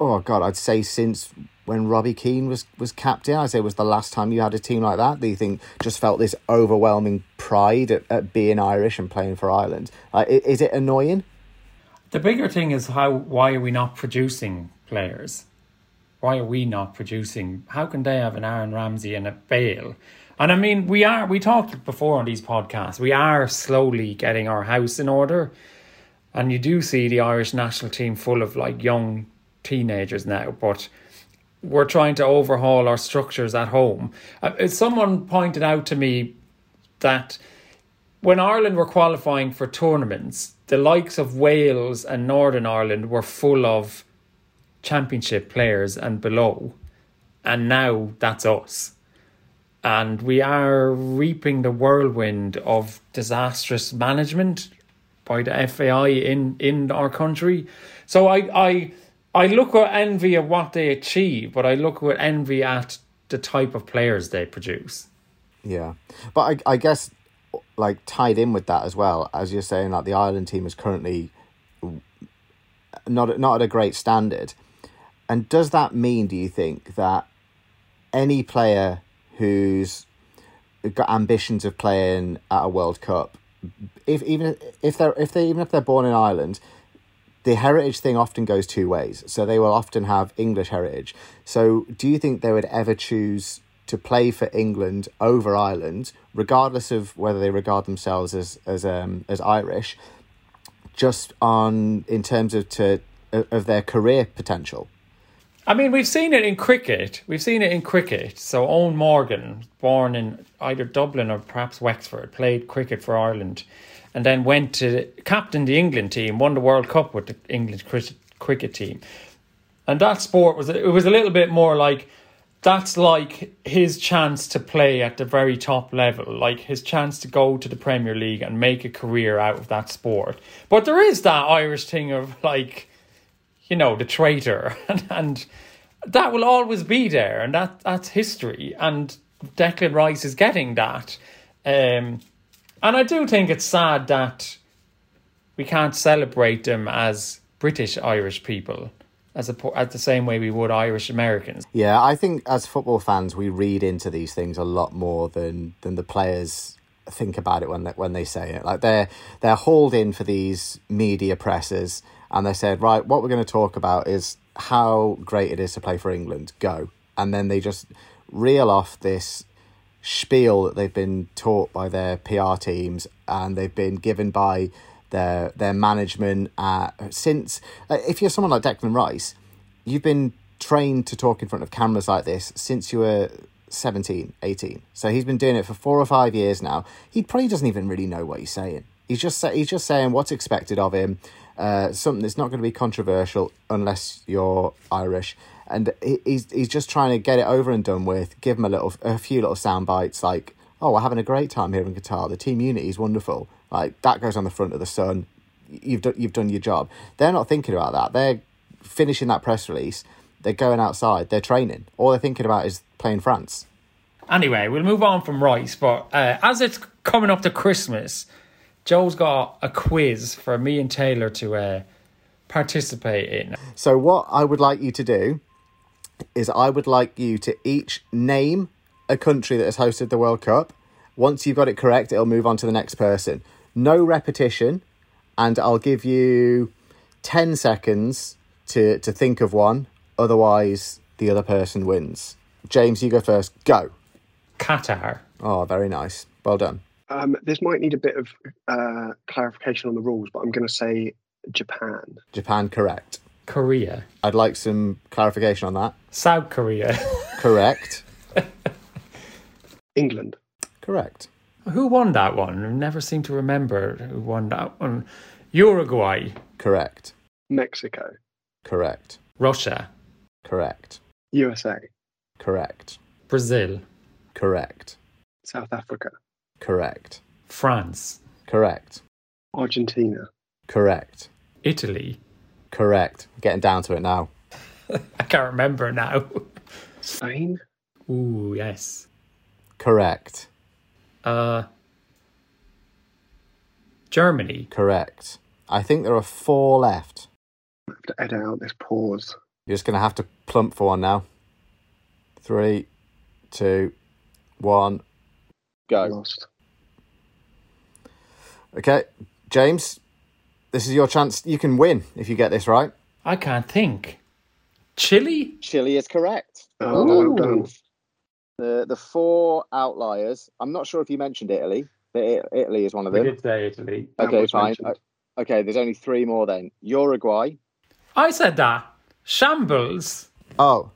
Oh God, I'd say since when Robbie Keane was was captain. I'd say was the last time you had a team like that. Do you think just felt this overwhelming pride at, at being Irish and playing for Ireland? Like, is it annoying? The bigger thing is how why are we not producing players? Why are we not producing? How can they have an Aaron Ramsey and a Bale? And I mean, we are, we talked before on these podcasts, we are slowly getting our house in order. And you do see the Irish national team full of like young teenagers now, but we're trying to overhaul our structures at home. Uh, someone pointed out to me that when Ireland were qualifying for tournaments, the likes of Wales and Northern Ireland were full of championship players and below. And now that's us and we are reaping the whirlwind of disastrous management by the FAI in in our country. So I I I look with envy at what they achieve, but I look with envy at the type of players they produce. Yeah, but I I guess like tied in with that as well as you're saying that like the Ireland team is currently not not at a great standard, and does that mean do you think that any player who's got ambitions of playing at a World Cup, if even if they're if they even if they're born in Ireland, the heritage thing often goes two ways. So they will often have English heritage. So do you think they would ever choose to play for England over Ireland, regardless of whether they regard themselves as as um as Irish, just on in terms of to of their career potential? I mean, we've seen it in cricket. We've seen it in cricket. So Eoin Morgan, born in either Dublin or perhaps Wexford, played cricket for Ireland, and then went to captain the England team, won the World Cup with the England cricket team. And that sport was it was a little bit more like that's like his chance to play at the very top level, like his chance to go to the Premier League and make a career out of that sport. But there is that Irish thing of like you know, the traitor, and, and that will always be there, and that that's history. And Declan Rice is getting that, um, and I do think it's sad that we can't celebrate them as British Irish people. as a as the same way we would Irish Americans. Yeah, I think as football fans, we read into these things a lot more than than the players think about it when they, when they say it. Like they're they're hauled in for these media presses, and they said, right, what we're going to talk about is how great it is to play for England. Go, and then they just reel off this spiel that they've been taught by their PR teams and they've been given by their their management uh, since uh, if you're someone like Declan Rice you've been trained to talk in front of cameras like this since you were 17 18 so he's been doing it for 4 or 5 years now. He probably doesn't even really know what he's saying. He's just he's just saying what's expected of him uh, something that's not going to be controversial unless you're Irish and he's he's just trying to get it over and done with. Give him a little, a few little sound bites like, "Oh, we're having a great time here in Qatar. The team unity is wonderful." Like that goes on the front of the Sun. You've done you've done your job. They're not thinking about that. They're finishing that press release. They're going outside. They're training. All they're thinking about is playing France. Anyway, we'll move on from Rice, but uh, as it's coming up to Christmas, Joe's got a quiz for me and Taylor to uh, participate in. So, what I would like you to do is I would like you to each name a country that has hosted the World Cup. Once you've got it correct, it'll move on to the next person. No repetition, and I'll give you 10 seconds to, to think of one. Otherwise, the other person wins. James, you go first. Go. Qatar. Oh, very nice. Well done. Um, this might need a bit of uh, clarification on the rules, but I'm going to say Japan. Japan, correct. Korea. I'd like some clarification on that. South Korea. Correct. England. Correct. Who won that one? I never seem to remember who won that one. Uruguay. Correct. Mexico. Correct. Russia. Correct. USA. Correct. Brazil. Correct. South Africa. Correct. France. Correct. Argentina. Correct. Italy. Correct. Getting down to it now. I can't remember now. Spain. Ooh, yes. Correct. Uh, Germany. Correct. I think there are four left. I have to edit out this pause. You're just going to have to plump for one now. Three, two, one, go. Lost. Okay, James, this is your chance. You can win if you get this right. I can't think. Chile? Chile is correct. Oh, well done. The the four outliers. I'm not sure if you mentioned Italy. But Italy is one of them. We did say Italy. Okay, fine. Okay, there's only three more then. Uruguay. I said that. Shambles. Oh.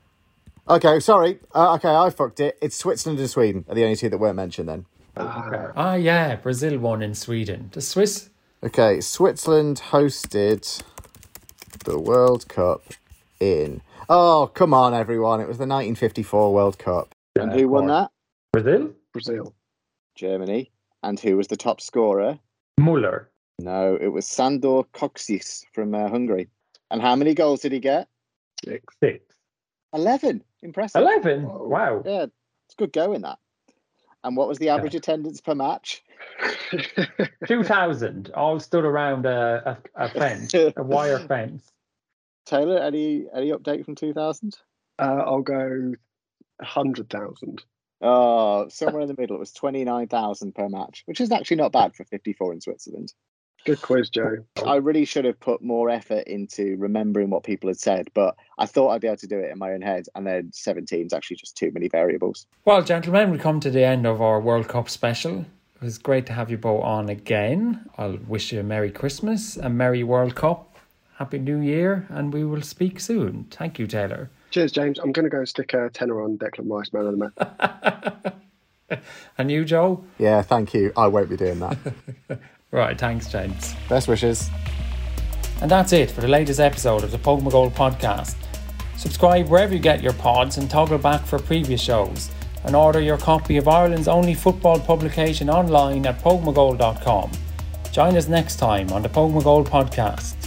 Okay, sorry. Uh, okay, I fucked it. It's Switzerland and Sweden are the only two that weren't mentioned then. Okay. Ah, yeah. Brazil won in Sweden. The Swiss. Okay, Switzerland hosted the World Cup in. Oh, come on, everyone. It was the 1954 World Cup. And who won that? Brazil? Brazil. Germany. And who was the top scorer? Muller. No, it was Sandor Kocsis from uh, Hungary. And how many goals did he get? Six. Six. 11. Impressive. 11? Wow. Yeah, it's good going, that. And what was the average yeah. attendance per match? 2,000. All stood around a, a, a fence, a wire fence. Taylor, any any update from 2000? Uh, I'll go 100,000. Oh, somewhere in the middle. It was 29,000 per match, which is actually not bad for 54 in Switzerland. Good quiz, Joe. I really should have put more effort into remembering what people had said, but I thought I'd be able to do it in my own head. And then 17 is actually just too many variables. Well, gentlemen, we come to the end of our World Cup special. It was great to have you both on again. I'll wish you a Merry Christmas, a Merry World Cup, Happy New Year, and we will speak soon. Thank you, Taylor. Cheers, James. I'm going to go stick a tenner on Declan Rice, man of the match. and you, Joe? Yeah, thank you. I won't be doing that. right, thanks, James. Best wishes. And that's it for the latest episode of the Póg Mo Goal podcast. Subscribe wherever you get your pods and toggle back for previous shows. And order your copy of Ireland's only football publication online at pogmogoal.com. Join us next time on the Póg Mo Goal podcast.